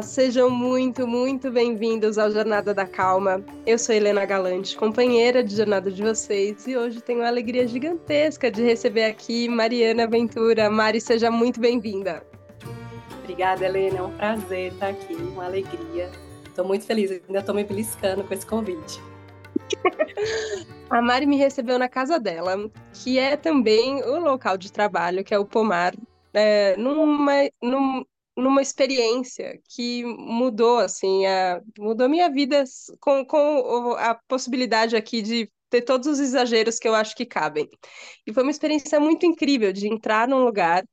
Olá, sejam muito, muito bem-vindos ao Jornada da Calma. Eu sou Helena Galante, companheira de jornada de vocês, e hoje tenho a alegria gigantesca de receber aqui Mariana Ventura. Mari, seja muito bem-vinda. Obrigada, Helena. É um prazer estar aqui, uma alegria. Estou muito feliz, ainda estou me beliscando com esse convite. A Mari me recebeu na casa dela, que é também o local de trabalho, que é o Pomar, é, numa, num, numa experiência que mudou, assim, a, mudou minha vida com, com a possibilidade aqui de ter todos os exageros que eu acho que cabem. E foi uma experiência muito incrível de entrar num lugar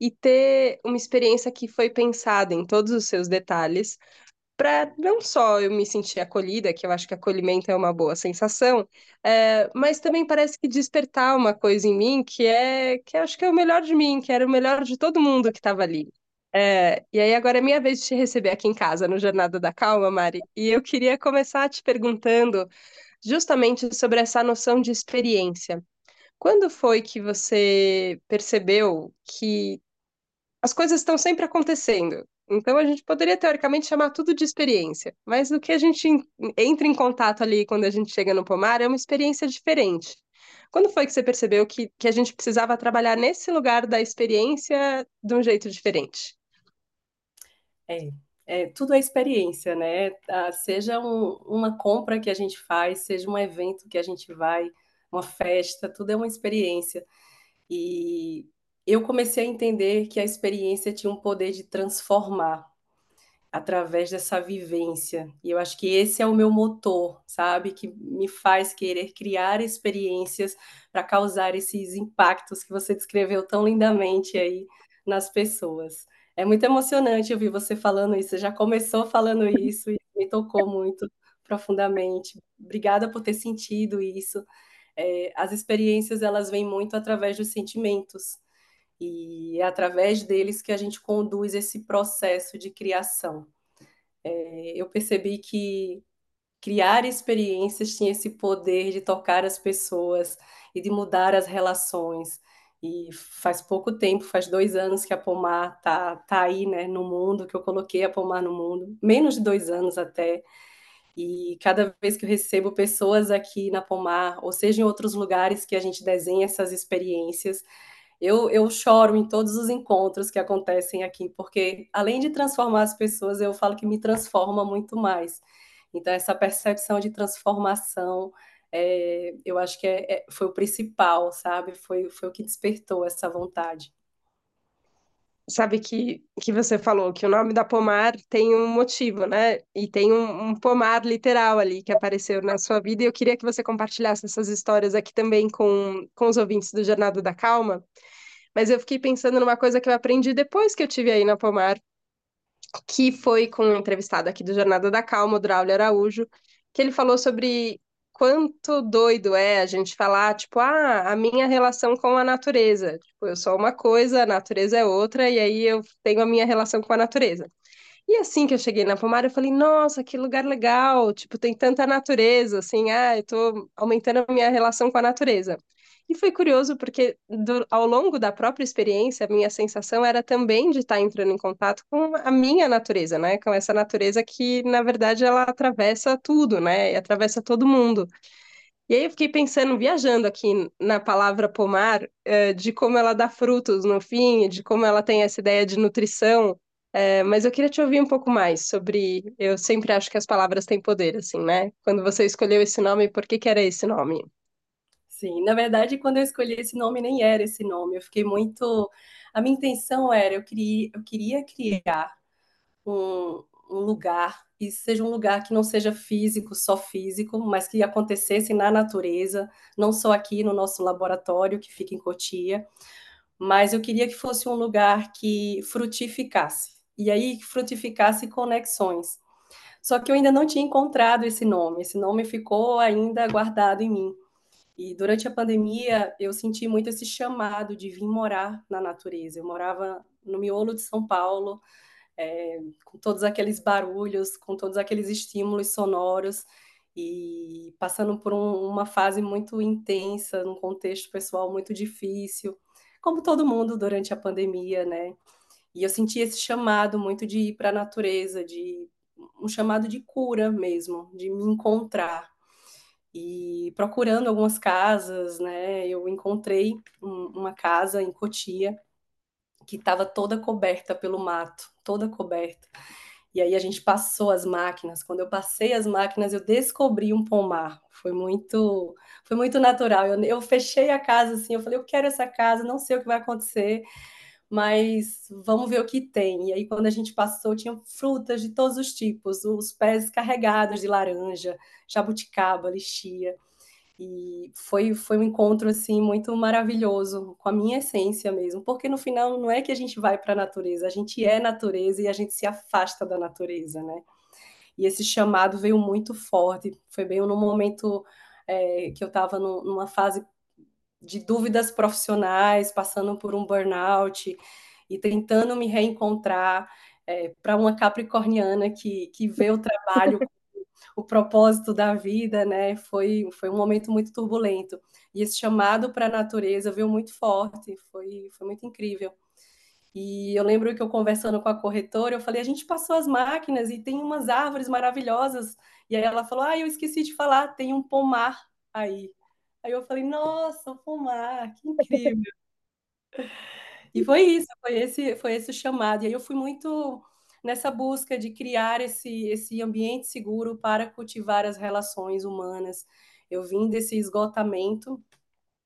e ter uma experiência que foi pensada em todos os seus detalhes, para não só eu me sentir acolhida, que eu acho que acolhimento é uma boa sensação, é, mas também parece que despertar uma coisa em mim que é que acho que é o melhor de mim, que era o melhor de todo mundo que estava ali. É, e aí agora é minha vez de te receber aqui em casa, no Jornada da Calma, Mari. E eu queria começar te perguntando justamente sobre essa noção de experiência. Quando foi que você percebeu que as coisas estão sempre acontecendo? Então a gente poderia teoricamente chamar tudo de experiência, mas o que a gente entra em contato ali quando a gente chega no pomar é uma experiência diferente. Quando foi que você percebeu que, que a gente precisava trabalhar nesse lugar da experiência de um jeito diferente? É, é, tudo é experiência, né? Ah, seja um, uma compra que a gente faz, seja um evento que a gente vai, uma festa, tudo é uma experiência. E eu comecei a entender que a experiência tinha um poder de transformar através dessa vivência. E eu acho que esse é o meu motor, sabe? Que me faz querer criar experiências para causar esses impactos que você descreveu tão lindamente aí nas pessoas. É muito emocionante ouvir você falando isso. Você já começou falando isso e me tocou muito profundamente. Obrigada por ter sentido isso. É, as experiências elas vêm muito através dos sentimentos e é através deles que a gente conduz esse processo de criação. É, eu percebi que criar experiências tinha esse poder de tocar as pessoas e de mudar as relações. E faz pouco tempo, faz dois anos que a Pomar tá, tá aí, né, no mundo, que eu coloquei a Pomar no mundo, menos de dois anos até. E cada vez que eu recebo pessoas aqui na Pomar, ou seja, em outros lugares que a gente desenha essas experiências, eu, eu choro em todos os encontros que acontecem aqui, porque além de transformar as pessoas, eu falo que me transforma muito mais. Então, essa percepção de transformação é, eu acho que é, é, foi o principal, sabe? Foi, foi o que despertou essa vontade. Sabe que, que você falou que o nome da pomar tem um motivo, né? E tem um, um pomar literal ali que apareceu na sua vida, e eu queria que você compartilhasse essas histórias aqui também com, com os ouvintes do Jornada da Calma. Mas eu fiquei pensando numa coisa que eu aprendi depois que eu tive aí na Pomar, que foi com um entrevistado aqui do Jornada da Calma, o Draulio Araújo, que ele falou sobre quanto doido é a gente falar, tipo, ah, a minha relação com a natureza. Tipo, eu sou uma coisa, a natureza é outra, e aí eu tenho a minha relação com a natureza. E assim que eu cheguei na Pomar, eu falei, nossa, que lugar legal, tipo, tem tanta natureza, assim, ah, eu tô aumentando a minha relação com a natureza. E foi curioso porque do, ao longo da própria experiência, a minha sensação era também de estar entrando em contato com a minha natureza, né? Com essa natureza que, na verdade, ela atravessa tudo, né? E atravessa todo mundo. E aí eu fiquei pensando, viajando aqui na palavra pomar, eh, de como ela dá frutos no fim, de como ela tem essa ideia de nutrição. Eh, mas eu queria te ouvir um pouco mais sobre. Eu sempre acho que as palavras têm poder, assim, né? Quando você escolheu esse nome, por que que era esse nome? Sim, na verdade, quando eu escolhi esse nome, nem era esse nome. Eu fiquei muito. A minha intenção era, eu queria, eu queria criar um, um lugar, e seja um lugar que não seja físico, só físico, mas que acontecesse na natureza, não só aqui no nosso laboratório, que fica em Cotia, mas eu queria que fosse um lugar que frutificasse. E aí, que frutificasse conexões. Só que eu ainda não tinha encontrado esse nome, esse nome ficou ainda guardado em mim. E durante a pandemia, eu senti muito esse chamado de vir morar na natureza. Eu morava no miolo de São Paulo, é, com todos aqueles barulhos, com todos aqueles estímulos sonoros, e passando por um, uma fase muito intensa, num contexto pessoal muito difícil, como todo mundo durante a pandemia, né? E eu senti esse chamado muito de ir para a natureza, de um chamado de cura mesmo, de me encontrar. E procurando algumas casas, né, eu encontrei um, uma casa em Cotia que estava toda coberta pelo mato, toda coberta. E aí a gente passou as máquinas. Quando eu passei as máquinas, eu descobri um pomar. Foi muito, foi muito natural. Eu, eu fechei a casa assim, eu falei, eu quero essa casa, não sei o que vai acontecer, mas vamos ver o que tem. E aí quando a gente passou, tinha frutas de todos os tipos, os pés carregados de laranja, jabuticaba, lixia. E foi, foi um encontro assim muito maravilhoso com a minha essência mesmo, porque no final não é que a gente vai para a natureza, a gente é natureza e a gente se afasta da natureza, né? E esse chamado veio muito forte, foi bem no momento é, que eu estava numa fase de dúvidas profissionais, passando por um burnout e tentando me reencontrar é, para uma capricorniana que, que vê o trabalho o propósito da vida, né? Foi, foi um momento muito turbulento. E esse chamado para a natureza veio muito forte, foi, foi muito incrível. E eu lembro que eu conversando com a corretora, eu falei: a gente passou as máquinas e tem umas árvores maravilhosas. E aí ela falou: ah, eu esqueci de falar, tem um pomar aí. Aí eu falei: nossa, um pomar, que incrível. e foi isso, foi esse, foi esse o chamado. E aí eu fui muito nessa busca de criar esse, esse ambiente seguro para cultivar as relações humanas. Eu vim desse esgotamento,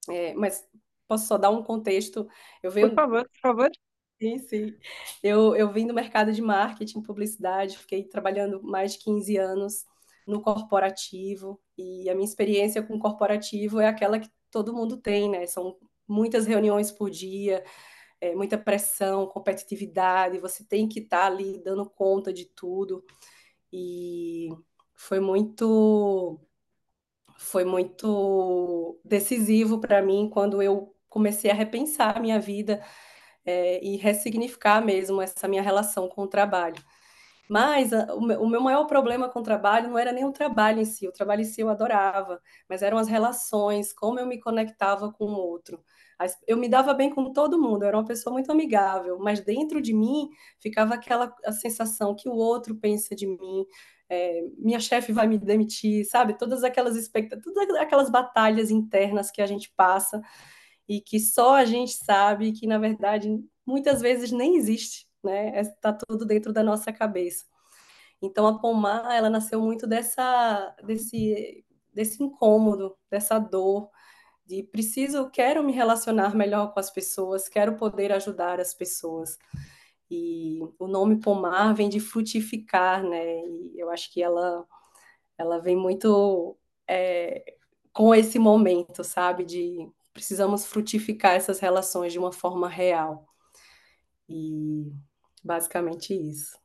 é, mas posso só dar um contexto? Eu venho... Por favor, por favor. Sim, sim. Eu, eu vim do mercado de marketing, publicidade, fiquei trabalhando mais de 15 anos no corporativo, e a minha experiência com corporativo é aquela que todo mundo tem, né? São muitas reuniões por dia, é, muita pressão, competitividade, você tem que estar tá ali dando conta de tudo. E foi muito foi muito decisivo para mim quando eu comecei a repensar a minha vida é, e ressignificar mesmo essa minha relação com o trabalho. Mas a, o, meu, o, meu, maior problema com o trabalho não era nem o trabalho em si, o trabalho em si eu adorava, mas eram as relações, como eu me conectava com o outro. Eu me dava bem com todo mundo, eu era uma pessoa muito amigável, mas dentro de mim ficava aquela a sensação que o outro pensa de mim, é, minha chefe vai me demitir, sabe? Todas aquelas expectativas, todas aquelas batalhas internas que a gente passa e que só a gente sabe que, na verdade, muitas vezes nem existe, né? Está tudo dentro da nossa cabeça. Então, a Pomar, ela nasceu muito dessa, desse, desse incômodo, dessa dor, de preciso, quero me relacionar melhor com as pessoas, quero poder ajudar as pessoas. E o nome pomar vem de frutificar, né? E eu acho que ela, ela vem muito é, com esse momento, sabe? De precisamos frutificar essas relações de uma forma real. E basicamente isso.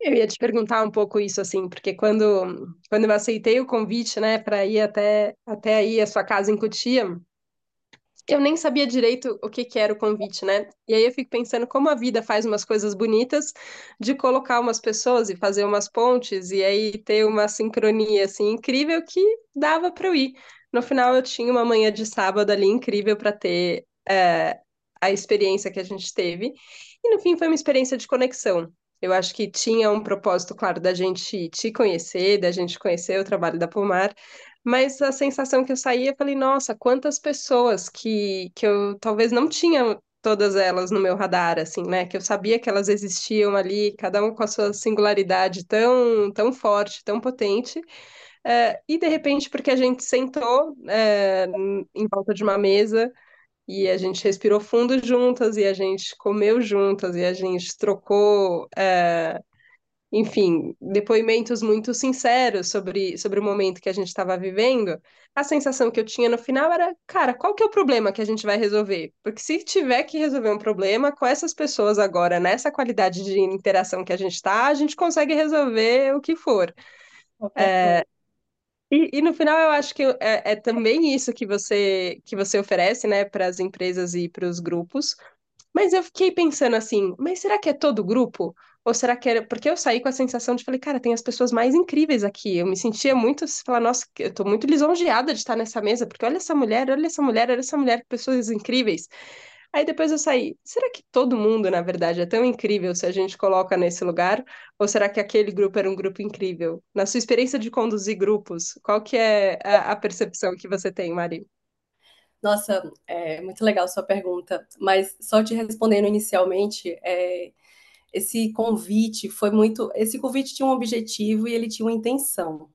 Eu ia te perguntar um pouco isso, assim, porque quando, quando eu aceitei o convite, né, para ir até, até aí a sua casa em Cotia, eu nem sabia direito o que, que era o convite, né? E aí eu fico pensando como a vida faz umas coisas bonitas de colocar umas pessoas e fazer umas pontes e aí ter uma sincronia, assim, incrível que dava para eu ir. No final eu tinha uma manhã de sábado ali incrível para ter é, a experiência que a gente teve. E no fim foi uma experiência de conexão. Eu acho que tinha um propósito, claro, da gente te conhecer, da gente conhecer o trabalho da Pomar, mas a sensação que eu saí, eu falei, nossa, quantas pessoas que, que eu talvez não tinha todas elas no meu radar, assim, né? Que eu sabia que elas existiam ali, cada um com a sua singularidade tão, tão forte, tão potente. É, e de repente, porque a gente sentou é, em volta de uma mesa e a gente respirou fundo juntas, e a gente comeu juntas, e a gente trocou, é, enfim, depoimentos muito sinceros sobre, sobre o momento que a gente estava vivendo. A sensação que eu tinha no final era, cara, qual que é o problema que a gente vai resolver? Porque se tiver que resolver um problema com essas pessoas agora, nessa qualidade de interação que a gente está, a gente consegue resolver o que for. É, e, e, no final eu acho que é, é, também isso que você que você oferece, né, para as empresas e para os grupos. Mas eu fiquei pensando assim, mas será que é todo grupo? Ou será que era. Porque eu saí com a sensação de falei, cara, tem as pessoas mais incríveis aqui. Eu me sentia muito, falar, nossa, eu tô muito lisonjeada de estar nessa mesa, porque olha essa mulher, olha essa mulher, olha essa mulher, pessoas incríveis. Aí depois eu saí. Será que todo mundo, na verdade, é tão incrível se a gente coloca nesse lugar? Ou será que aquele grupo era um grupo incrível? Na sua experiência de conduzir grupos, qual que é a, a percepção que você tem, Mari? Nossa, é muito legal sua pergunta, mas só te respondendo inicialmente, é, esse convite foi muito. Esse convite tinha um objetivo e ele tinha uma intenção.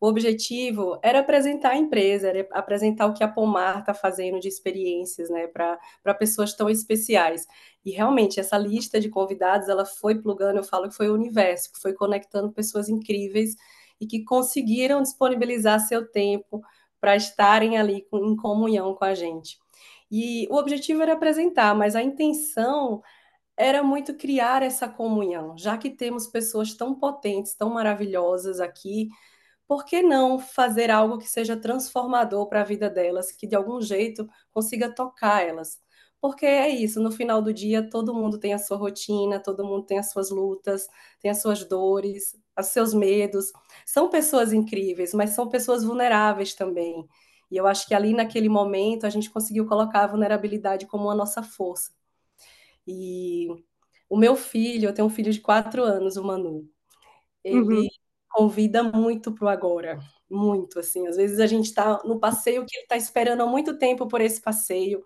O objetivo era apresentar a empresa, era apresentar o que a Pomar está fazendo de experiências, né, para pessoas tão especiais. E realmente essa lista de convidados, ela foi plugando, eu falo que foi o universo, que foi conectando pessoas incríveis e que conseguiram disponibilizar seu tempo para estarem ali em comunhão com a gente. E o objetivo era apresentar, mas a intenção era muito criar essa comunhão, já que temos pessoas tão potentes, tão maravilhosas aqui por que não fazer algo que seja transformador para a vida delas, que de algum jeito consiga tocar elas? Porque é isso, no final do dia todo mundo tem a sua rotina, todo mundo tem as suas lutas, tem as suas dores, os seus medos. São pessoas incríveis, mas são pessoas vulneráveis também. E eu acho que ali naquele momento a gente conseguiu colocar a vulnerabilidade como a nossa força. E o meu filho, eu tenho um filho de quatro anos, o Manu. Ele uhum convida muito para o agora, muito assim. Às vezes a gente está no passeio que ele está esperando há muito tempo por esse passeio.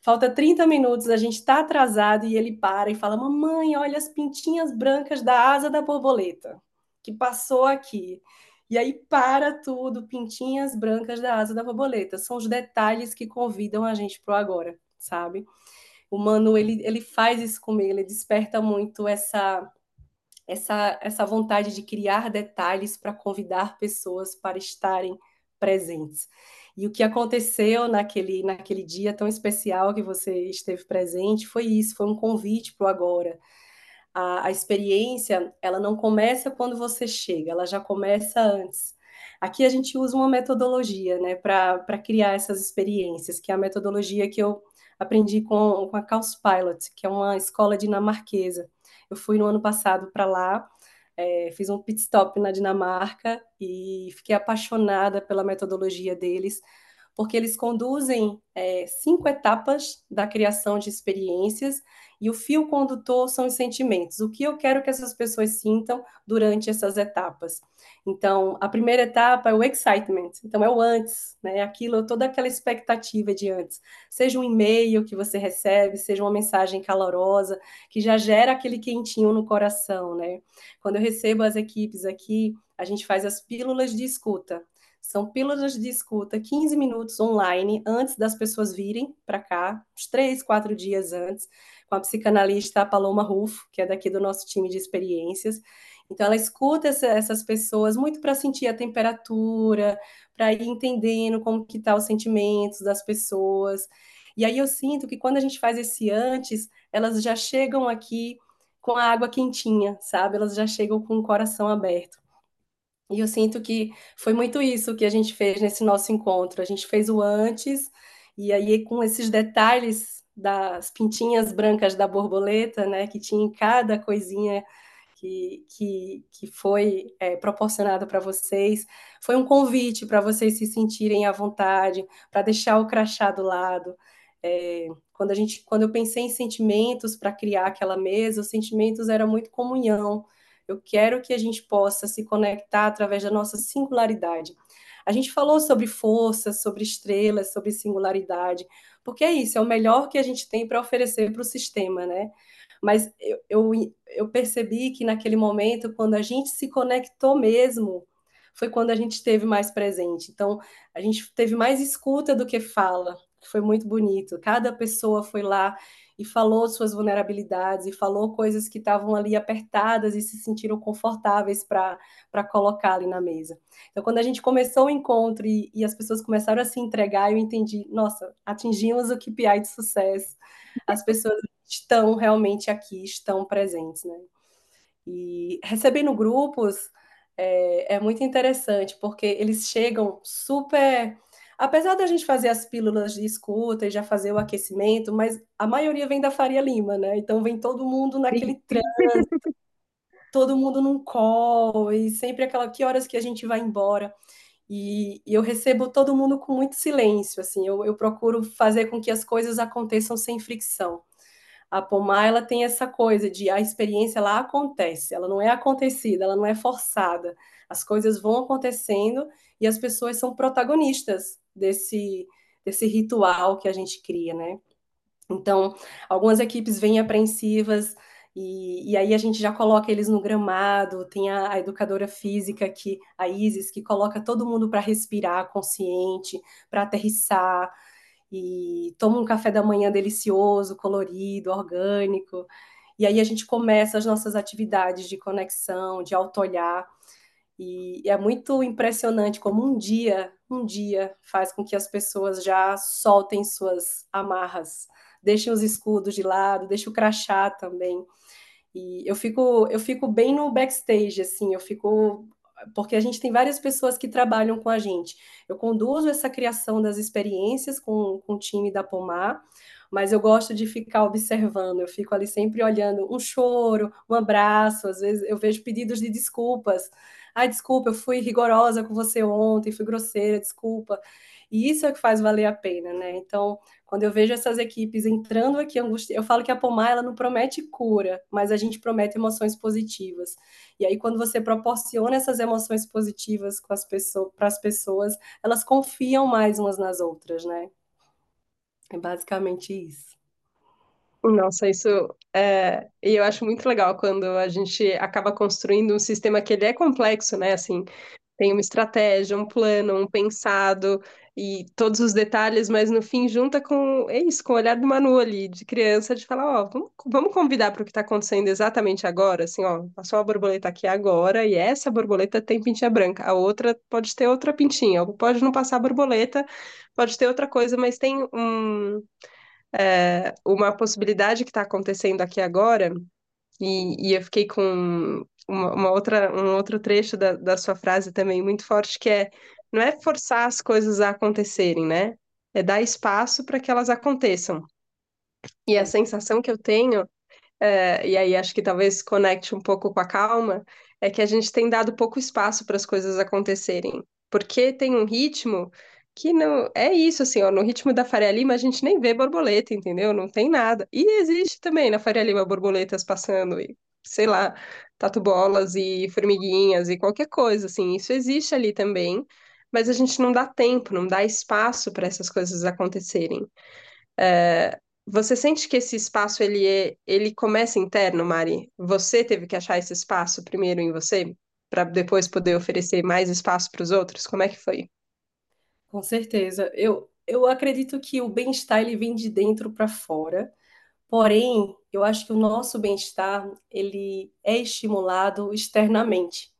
Falta 30 minutos, a gente está atrasado e ele para e fala: Mamãe, olha as pintinhas brancas da asa da borboleta que passou aqui. E aí para tudo, pintinhas brancas da asa da borboleta. São os detalhes que convidam a gente para o agora, sabe? O Mano, ele, ele faz isso comigo, ele desperta muito essa essa, essa vontade de criar detalhes para convidar pessoas para estarem presentes. E o que aconteceu naquele, naquele dia tão especial que você esteve presente foi isso, foi um convite para o agora. A, a experiência, ela não começa quando você chega, ela já começa antes. Aqui a gente usa uma metodologia né, para criar essas experiências, que é a metodologia que eu aprendi com, com a Caos Pilot, que é uma escola dinamarquesa. Eu fui no ano passado para lá, é, fiz um pit stop na Dinamarca e fiquei apaixonada pela metodologia deles, porque eles conduzem é, cinco etapas da criação de experiências e o fio condutor são os sentimentos. O que eu quero que essas pessoas sintam durante essas etapas. Então, a primeira etapa é o excitement, então é o antes, né? Aquilo, toda aquela expectativa de antes. Seja um e-mail que você recebe, seja uma mensagem calorosa, que já gera aquele quentinho no coração, né? Quando eu recebo as equipes aqui, a gente faz as pílulas de escuta. São pílulas de escuta, 15 minutos online, antes das pessoas virem para cá, uns três, quatro dias antes, com a psicanalista Paloma Rufo, que é daqui do nosso time de experiências. Então, ela escuta essa, essas pessoas muito para sentir a temperatura, para ir entendendo como que tá os sentimentos das pessoas. E aí eu sinto que quando a gente faz esse antes, elas já chegam aqui com a água quentinha, sabe? Elas já chegam com o coração aberto. E eu sinto que foi muito isso que a gente fez nesse nosso encontro. A gente fez o antes, e aí com esses detalhes das pintinhas brancas da borboleta, né, que tinha em cada coisinha que, que, que foi é, proporcionado para vocês. Foi um convite para vocês se sentirem à vontade, para deixar o crachá do lado. É, quando, a gente, quando eu pensei em sentimentos para criar aquela mesa, os sentimentos era muito comunhão. Eu quero que a gente possa se conectar através da nossa singularidade. A gente falou sobre força, sobre estrelas, sobre singularidade, porque é isso, é o melhor que a gente tem para oferecer para o sistema, né? Mas eu, eu, eu percebi que naquele momento, quando a gente se conectou mesmo, foi quando a gente esteve mais presente. Então, a gente teve mais escuta do que fala, foi muito bonito. Cada pessoa foi lá e falou suas vulnerabilidades e falou coisas que estavam ali apertadas e se sentiram confortáveis para colocar ali na mesa. Então, quando a gente começou o encontro e, e, as pessoas começaram a se entregar, eu entendi, nossa, atingimos o KPI de sucesso. As pessoas estão realmente aqui, estão presentes, né? E recebendo grupos é, é muito interessante, porque eles chegam super Apesar da gente fazer as pílulas de escuta e já fazer o aquecimento, mas a maioria vem da Faria Lima, né? Então vem todo mundo naquele trânsito, todo mundo num call, e sempre aquela que horas que a gente vai embora. e, e eu recebo todo mundo com muito silêncio, assim, eu, eu procuro fazer com que as coisas aconteçam sem fricção. A Pomar, ela tem essa coisa de a experiência, ela acontece, ela não é acontecida, ela não é forçada. As coisas vão acontecendo e as pessoas são protagonistas desse, desse ritual que a gente cria, né? Então, algumas equipes vêm apreensivas, e, e, aí a gente já coloca eles no gramado, tem a, a educadora física que a Isis que coloca todo mundo para respirar consciente, para aterrissar e toma um café da manhã delicioso, colorido, orgânico. E aí a gente começa as nossas atividades de conexão, de autoolhar. E, é muito impressionante como um dia, um dia faz com que as pessoas já soltem suas amarras, deixem os escudos de lado, deixem o crachá também. E eu fico, eu fico bem no backstage, assim, eu fico. Porque a gente tem várias pessoas que trabalham com a gente. Eu conduzo essa criação das experiências com, com o time da Pomar, mas eu gosto de ficar observando, eu fico ali sempre olhando um choro, um abraço, às vezes eu vejo pedidos de desculpas. Ai, desculpa, eu fui rigorosa com você ontem, fui grosseira, desculpa. E isso é o que faz valer a pena, né? Então, quando eu vejo essas equipes entrando aqui eu falo que a pomar ela não promete cura, mas a gente promete emoções positivas. E aí quando você proporciona essas emoções positivas para as pessoas, elas confiam mais umas nas outras, né? É basicamente isso. Nossa, isso é. E eu acho muito legal quando a gente acaba construindo um sistema que ele é complexo, né? Assim, tem uma estratégia, um plano, um pensado e todos os detalhes, mas no fim junta com é isso, com o olhar do Manu ali, de criança, de falar, ó, vamos, vamos convidar para o que está acontecendo exatamente agora, assim, ó, passou uma borboleta aqui agora e essa borboleta tem pintinha branca, a outra pode ter outra pintinha, pode não passar borboleta, pode ter outra coisa, mas tem um, é, uma possibilidade que está acontecendo aqui agora e, e eu fiquei com uma, uma, outra, um outro trecho da, da sua frase também muito forte, que é não é forçar as coisas a acontecerem, né? É dar espaço para que elas aconteçam. E a sensação que eu tenho, é, e aí acho que talvez conecte um pouco com a calma, é que a gente tem dado pouco espaço para as coisas acontecerem. Porque tem um ritmo que não é isso assim, ó, no ritmo da Faria Lima a gente nem vê borboleta, entendeu? Não tem nada. E existe também na Faria Lima borboletas passando e sei lá, tatu-bolas e formiguinhas e qualquer coisa assim. Isso existe ali também, mas a gente não dá tempo, não dá espaço para essas coisas acontecerem. É, você sente que esse espaço ele é, ele começa interno, Mari? Você teve que achar esse espaço primeiro em você para depois poder oferecer mais espaço para os outros? Como é que foi? Com certeza. Eu, eu acredito que o bem-estar ele vem de dentro para fora. Porém, eu acho que o nosso bem-estar ele é estimulado externamente.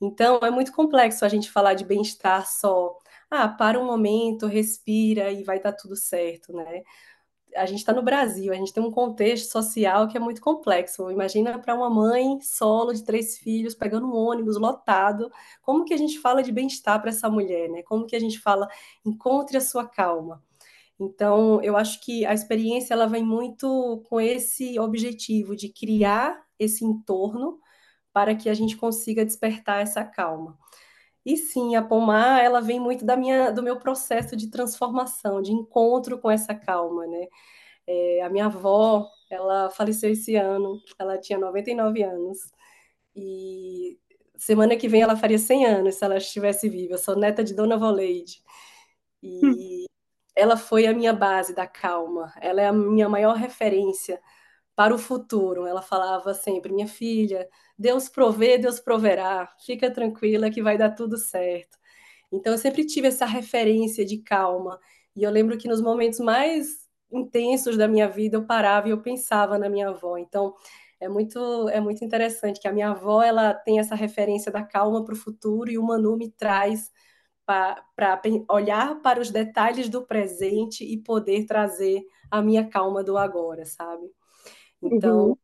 Então, é muito complexo a gente falar de bem-estar só. Ah, para um momento, respira e vai dar tudo certo, né? a gente está no Brasil, a gente tem um contexto social que é muito complexo. Imagina para uma mãe solo de três filhos, pegando um ônibus lotado, como que a gente fala de bem-estar para essa mulher, né? Como que a gente fala, encontre a sua calma. Então, eu acho que a experiência ela vem muito com esse objetivo de criar esse entorno para que a gente consiga despertar essa calma. E sim, a pomar, ela vem muito da minha, do meu processo de transformação, de encontro com essa calma, né? É, a minha avó, ela faleceu esse ano, ela tinha 99 anos, e semana que vem ela faria 100 anos se ela estivesse viva. Eu sou neta de Dona Voleide. E ela foi a minha base da calma, ela é a minha maior referência para o futuro. Ela falava sempre: minha filha, Deus provê, Deus proverá, fica tranquila que vai dar tudo certo. Então eu sempre tive essa referência de calma. E eu lembro que nos momentos mais intensos da minha vida eu parava e eu pensava na minha avó. Então é muito é muito interessante que a minha avó ela tem essa referência da calma para o futuro e o Manu me traz para olhar para os detalhes do presente e poder trazer a minha calma do agora, sabe? Então, uhum.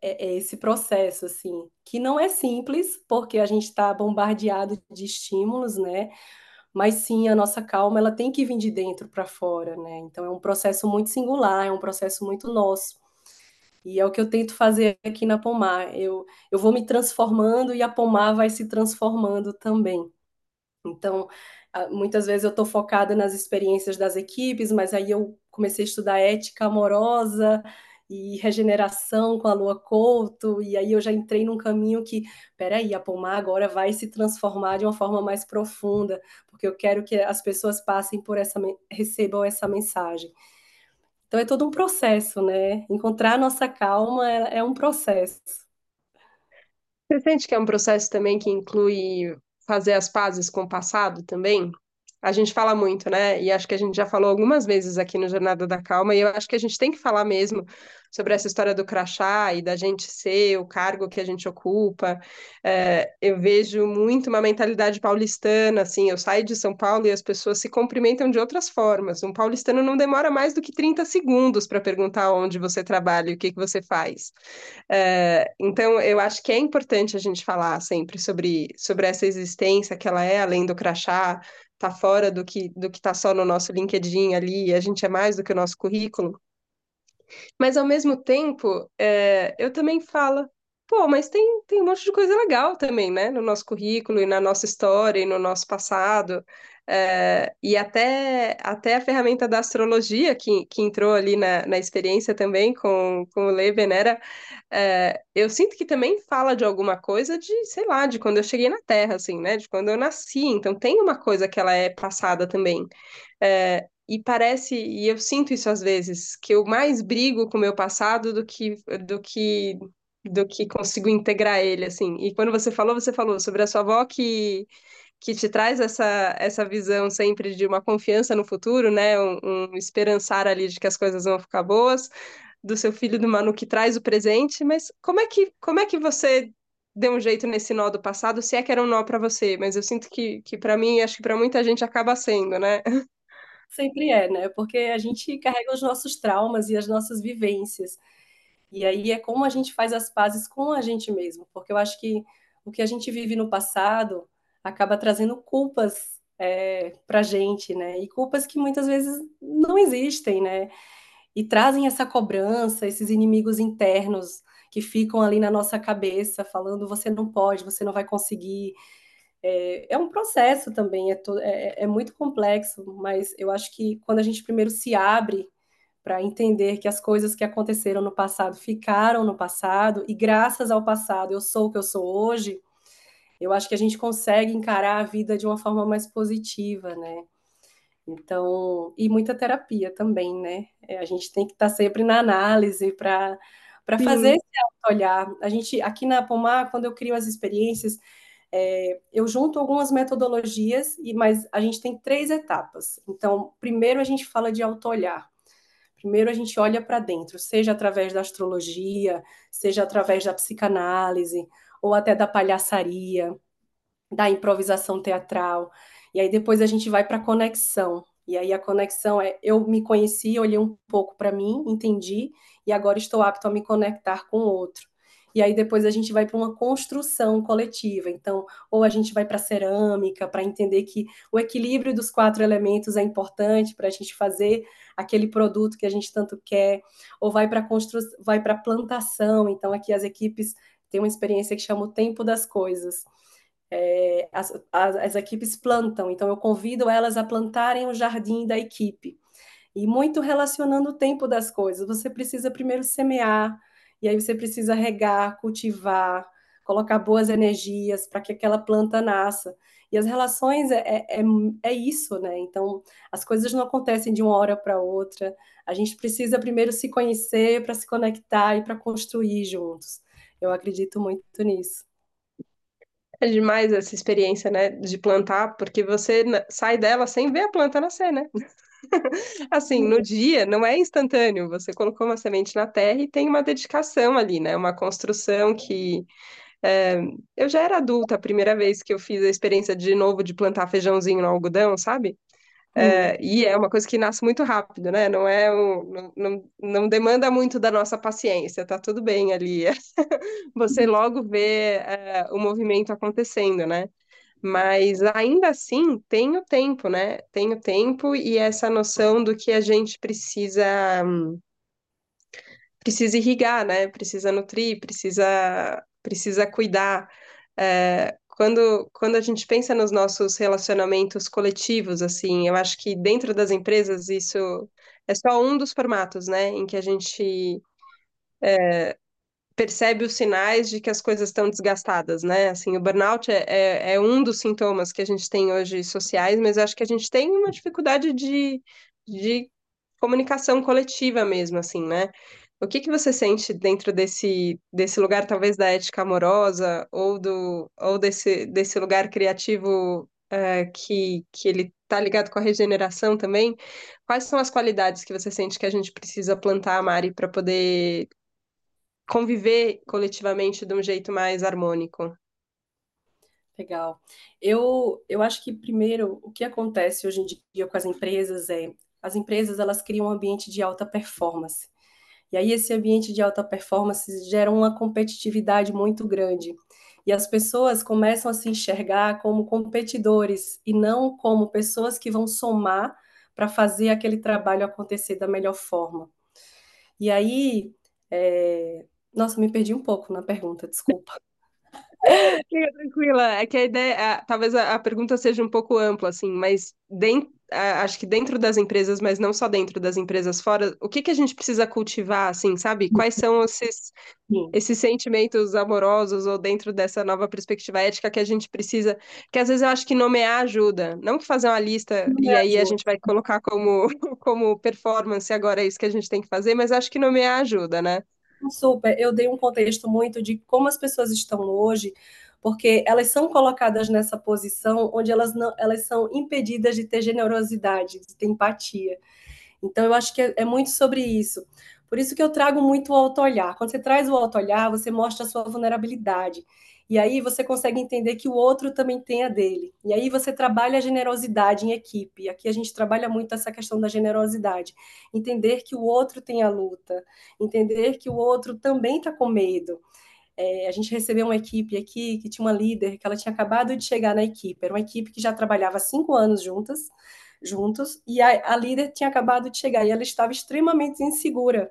é, é, esse processo, assim, que não é simples, porque a gente está bombardeado de estímulos, né? Mas sim, a nossa calma, ela tem que vir de dentro para fora, né? Então, é um processo muito singular, é um processo muito nosso. E é o que eu tento fazer aqui na Pomar. Eu, eu vou me transformando e a Pomar vai se transformando também. Então, muitas vezes eu estou focada nas experiências das equipes, mas aí eu comecei a estudar ética amorosa e regeneração com a Lua Couto, e aí eu já entrei num caminho que, peraí, a Pomar agora vai se transformar de uma forma mais profunda, porque eu quero que as pessoas passem por essa, recebam essa mensagem. Então é todo um processo, né? Encontrar a nossa calma é, é um processo. Você sente que é um processo também que inclui fazer as pazes com o passado também? A gente fala muito, né? E acho que a gente já falou algumas vezes aqui no Jornada da Calma, e eu acho que a gente tem que falar mesmo sobre essa história do crachá e da gente ser o cargo que a gente ocupa. É, eu vejo muito uma mentalidade paulistana, assim, eu saio de São Paulo e as pessoas se cumprimentam de outras formas. Um paulistano não demora mais do que 30 segundos para perguntar onde você trabalha e o que, que você faz. É, então, eu acho que é importante a gente falar sempre sobre, sobre essa existência que ela é além do crachá, tá fora do que do que está só no nosso LinkedIn ali, a gente é mais do que o nosso currículo. Mas ao mesmo tempo, é, eu também falo, pô, mas tem, tem um monte de coisa legal também, né? No nosso currículo e na nossa história e no nosso passado. É, e até, até a ferramenta da astrologia, que, que entrou ali na, na experiência também com, com o Lê Venera, é, eu sinto que também fala de alguma coisa de, sei lá, de quando eu cheguei na Terra, assim, né? De quando eu nasci. Então tem uma coisa que ela é passada também. É, e parece, e eu sinto isso às vezes, que eu mais brigo com o meu passado do que, do que, do que consigo integrar ele, assim. E quando você falou, você falou sobre a sua avó que que te traz essa, essa visão sempre de uma confiança no futuro, né? Um, um, esperançar ali de que as coisas vão ficar boas, do seu filho do Manu que traz o presente, mas como é que, como é que você deu um jeito nesse nó do passado, se é que era um nó para você? Mas eu sinto que, que para mim, acho que para muita gente acaba sendo, né? Sempre é, né? Porque a gente carrega os nossos traumas e as nossas vivências. E aí é como a gente faz as pazes com a gente mesmo, porque eu acho que o que a gente vive no passado acaba trazendo culpas é, para gente, né? E culpas que muitas vezes não existem, né? E trazem essa cobrança, esses inimigos internos que ficam ali na nossa cabeça, falando você não pode, você não vai conseguir. É, é um processo também, é, to, é, é muito complexo, mas eu acho que quando a gente primeiro se abre para entender que as coisas que aconteceram no passado ficaram no passado, e graças ao passado eu sou o que eu sou hoje, eu acho que a gente consegue encarar a vida de uma forma mais positiva, né? Então, e muita terapia também, né? É, a gente tem que estar tá sempre na análise para para fazer esse olhar. A gente aqui na Pomar, quando eu crio as experiências, é, eu junto algumas metodologias, e mas a gente tem três etapas. Então, primeiro a gente fala de auto-olhar. Primeiro a gente olha para dentro, seja através da astrologia, seja através da psicanálise, ou até da palhaçaria, da improvisação teatral. E aí depois a gente vai para a conexão. E aí a conexão é eu me conheci, olhei um pouco para mim, entendi, e agora estou apto a me conectar com o outro. E aí depois a gente vai para uma construção coletiva. Então, ou a gente vai para cerâmica para entender que o equilíbrio dos quatro elementos é importante para a gente fazer aquele produto que a gente tanto quer, ou vai para constru... vai para plantação. Então, aqui as equipes tem uma experiência que chama o tempo das coisas. É, as, as, as, equipes plantam, então eu convido elas a plantarem o jardim da equipe. E muito relacionando o tempo das coisas. Você precisa primeiro semear, e aí você precisa regar, cultivar, colocar boas energias para que aquela planta nasça. E as relações é, é, é, é isso, né? Então, as coisas não acontecem de uma hora para outra. A gente precisa primeiro se conhecer para se conectar e para construir juntos. Eu acredito muito nisso. É demais essa experiência, né, de plantar, porque você sai dela sem ver a planta nascer, né? Assim, no dia não é instantâneo, você colocou uma semente na terra e tem uma dedicação ali, né? Uma construção que é, eu já era adulta a primeira vez que eu fiz a experiência de novo de plantar feijãozinho no algodão, sabe? É, e é uma coisa que nasce muito rápido, né? Não é um, não, não, não demanda muito da nossa paciência, tá tudo bem ali. Você logo vê é, o movimento acontecendo, né? Mas ainda assim tem o tempo, né? Tem o tempo e essa noção do que a gente precisa precisa irrigar, né? Precisa nutrir, precisa precisa cuidar. É, quando, quando a gente pensa nos nossos relacionamentos coletivos, assim, eu acho que dentro das empresas isso é só um dos formatos, né, em que a gente é, percebe os sinais de que as coisas estão desgastadas, né? Assim, o burnout é, é, é, um dos sintomas que a gente tem hoje sociais, mas acho que a gente tem uma dificuldade de, de comunicação coletiva mesmo, assim, né? O que que você sente dentro desse, desse lugar, talvez da ética amorosa, ou, do, ou desse, desse lugar criativo é, que, que ele está ligado com a regeneração também? Quais são as qualidades que você sente que a gente precisa plantar, Mari, para poder conviver coletivamente de um jeito mais harmônico? Legal. Eu, eu acho que, primeiro, o que acontece hoje em dia com as empresas é as empresas elas criam um ambiente de alta performance. E aí esse ambiente de alta performance gera uma competitividade muito grande. E as pessoas começam a se enxergar como competidores e não como pessoas que vão somar para fazer aquele trabalho acontecer da melhor forma. E aí, é... nossa, me perdi um pouco na pergunta, desculpa. Fica tranquila, é que a ideia, talvez a, a, pergunta seja um pouco ampla, assim, mas dentro, acho que dentro das empresas, mas não só dentro das empresas fora, o que que a gente precisa cultivar, assim, sabe? Quais são esses, esses sentimentos amorosos ou dentro dessa nova perspectiva ética que a gente precisa, que às vezes eu acho que nomear ajuda, não que fazer uma lista e aí a gente vai colocar como, como performance agora é isso que a gente tem que fazer, mas acho que nomear ajuda, né? Super, eu dei um contexto muito de como as pessoas estão hoje, porque elas são colocadas nessa posição onde elas não, elas são impedidas de ter generosidade, de ter empatia. Então eu acho que é, é muito sobre isso. Por isso que eu trago muito o auto-olhar. Quando você traz o auto-olhar, você mostra a sua vulnerabilidade. E aí você consegue entender que o outro também tem a dele. E aí você trabalha a generosidade em equipe. Aqui a gente trabalha muito essa questão da generosidade. Entender que o outro tem a luta, entender que o outro também está com medo. É, a gente recebeu uma equipe aqui que tinha uma líder que ela tinha acabado de chegar na equipe. Era uma equipe que já trabalhava cinco anos juntas, juntos, e a, a líder tinha acabado de chegar e ela estava extremamente insegura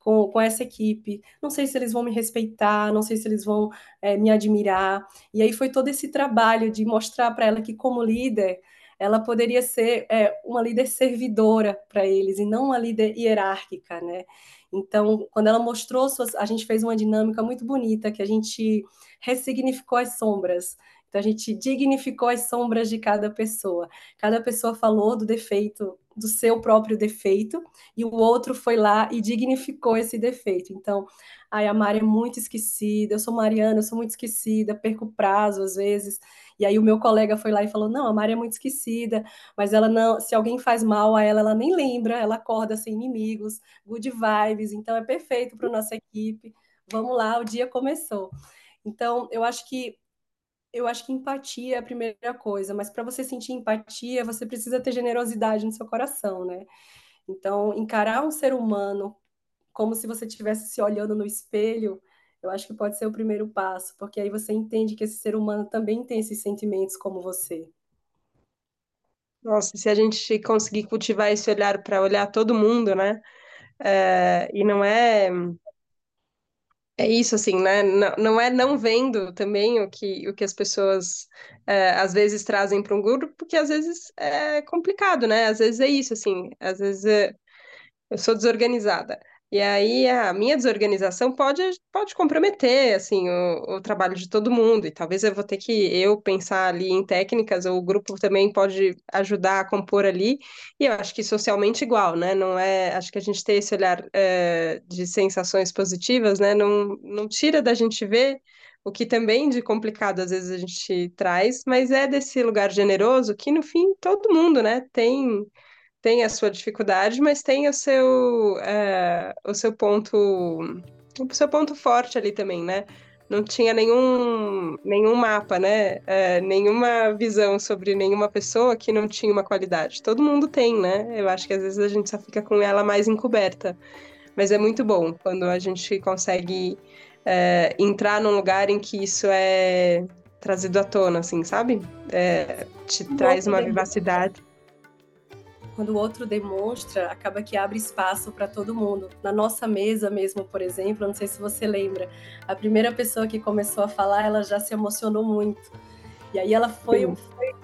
com, com essa equipe. Não sei se eles vão me respeitar, não sei se eles vão é, me admirar. E aí foi todo esse trabalho de mostrar para ela que, como líder, ela poderia ser é, uma líder servidora para eles e não uma líder hierárquica, né? Então, quando ela mostrou, suas, a gente fez uma dinâmica muito bonita que a gente ressignificou as sombras. Então, a gente dignificou as sombras de cada pessoa. Cada pessoa falou do defeito, do seu próprio defeito, e o outro foi lá e dignificou esse defeito. Então, ai, a Mari é muito esquecida, eu sou Mariana, eu sou muito esquecida, perco prazo às vezes. E aí o meu colega foi lá e falou: não, a Mari é muito esquecida, mas ela não, se alguém faz mal a ela, ela nem lembra, ela acorda sem inimigos, good vibes, então é perfeito para nossa equipe. Vamos lá, o dia começou. Então, eu acho que eu acho que empatia é a primeira coisa, mas para você sentir empatia, você precisa ter generosidade no seu coração, né? Então, encarar um ser humano como se você estivesse se olhando no espelho, eu acho que pode ser o primeiro passo, porque aí você entende que esse ser humano também tem esses sentimentos como você. Nossa, se a gente conseguir cultivar esse olhar para olhar todo mundo, né? É, e não é é isso, assim, né? Não, não é não vendo também o que, o que as pessoas é, às vezes trazem para um grupo, porque às vezes é complicado, né? Às vezes é isso, assim, às vezes é, eu sou desorganizada. E aí a minha desorganização pode, pode comprometer assim o, o trabalho de todo mundo. E talvez eu vou ter que eu pensar ali em técnicas, ou o grupo também pode ajudar a compor ali. E eu acho que socialmente igual, né? Não é, acho que a gente ter esse olhar é, de sensações positivas, né? Não, não tira da gente ver o que também de complicado às vezes a gente traz, mas é desse lugar generoso que no fim todo mundo, né? Tem tem a sua dificuldade, mas tem o seu, é, o seu ponto, o seu ponto forte ali também, né? Não tinha nenhum, nenhum mapa, né? É, nenhuma visão sobre nenhuma pessoa que não tinha uma qualidade. Todo mundo tem, né? Eu acho que às vezes a gente só fica com ela mais encoberta. Mas é muito bom quando a gente consegue é, entrar num lugar em que isso é trazido à tona, assim, sabe? É, te traz uma vivacidade quando o outro demonstra, acaba que abre espaço para todo mundo. Na nossa mesa mesmo, por exemplo, não sei se você lembra, a primeira pessoa que começou a falar, ela já se emocionou muito. E aí ela foi, foi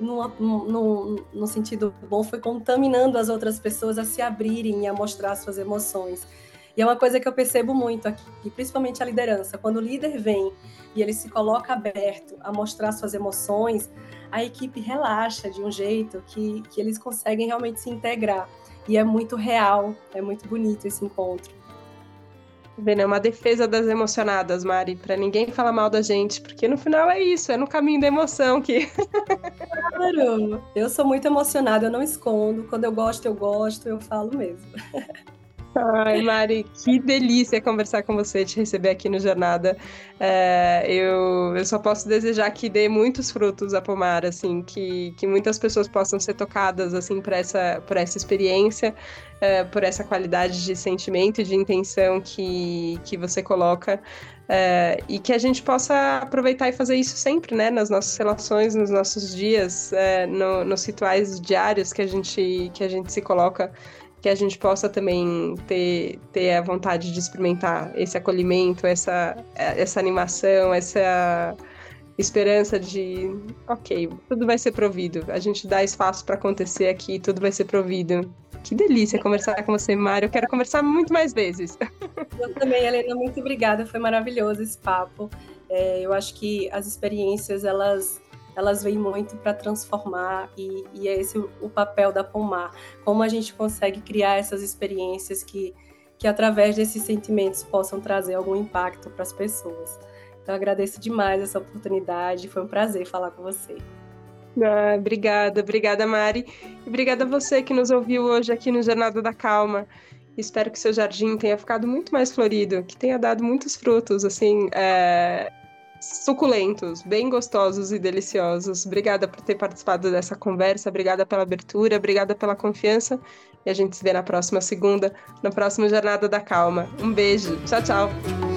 no, no, no, sentido bom, foi contaminando as outras pessoas a se abrirem e a mostrar suas emoções. E é uma coisa que eu percebo muito aqui, principalmente a liderança. Quando o líder vem e ele se coloca aberto a mostrar suas emoções, a equipe relaxa de um jeito que, que eles conseguem realmente se integrar. E é muito real, é muito bonito esse encontro. Vendo, é uma defesa das emocionadas, Mari, para ninguém falar mal da gente, porque no final é isso, é no caminho da emoção que. claro, eu sou muito emocionada, eu não escondo. Quando eu gosto, eu gosto, eu falo mesmo. Ai, Mari, que delícia conversar com você, te receber aqui no Jornada. É, eu, eu só posso desejar que dê muitos frutos a Pomar, assim, que, que muitas pessoas possam ser tocadas, assim, por essa, por essa experiência, é, por essa qualidade de sentimento e de intenção que, que você coloca. É, e que a gente possa aproveitar e fazer isso sempre, né, nas nossas relações, nos nossos dias, é, no, nos rituais diários que a gente, que a gente se coloca que a gente possa também ter, ter a vontade de experimentar esse acolhimento, essa, essa animação, essa esperança de, ok, tudo vai ser provido. A gente dá espaço para acontecer aqui, tudo vai ser provido. Que delícia conversar com você, Mário. Eu quero conversar muito mais vezes. Eu também, Helena, muito obrigada. Foi maravilhoso esse papo. É, eu acho que as experiências, elas elas vêm muito para transformar e, e, é esse o, papel da Pomar. Como a gente consegue criar essas experiências que, que através desses sentimentos possam trazer algum impacto para as pessoas. Então agradeço demais essa oportunidade, foi um prazer falar com você. Ah, obrigada, obrigada Mari. E obrigada a você que nos ouviu hoje aqui no Jornada da Calma. Espero que seu jardim tenha ficado muito mais florido, que tenha dado muitos frutos, assim, é suculentos, bem gostosos e deliciosos. Obrigada por ter participado dessa conversa, obrigada pela abertura, obrigada pela confiança. E a gente se vê na próxima segunda, na próxima Jornada da Calma. Um beijo, tchau, tchau.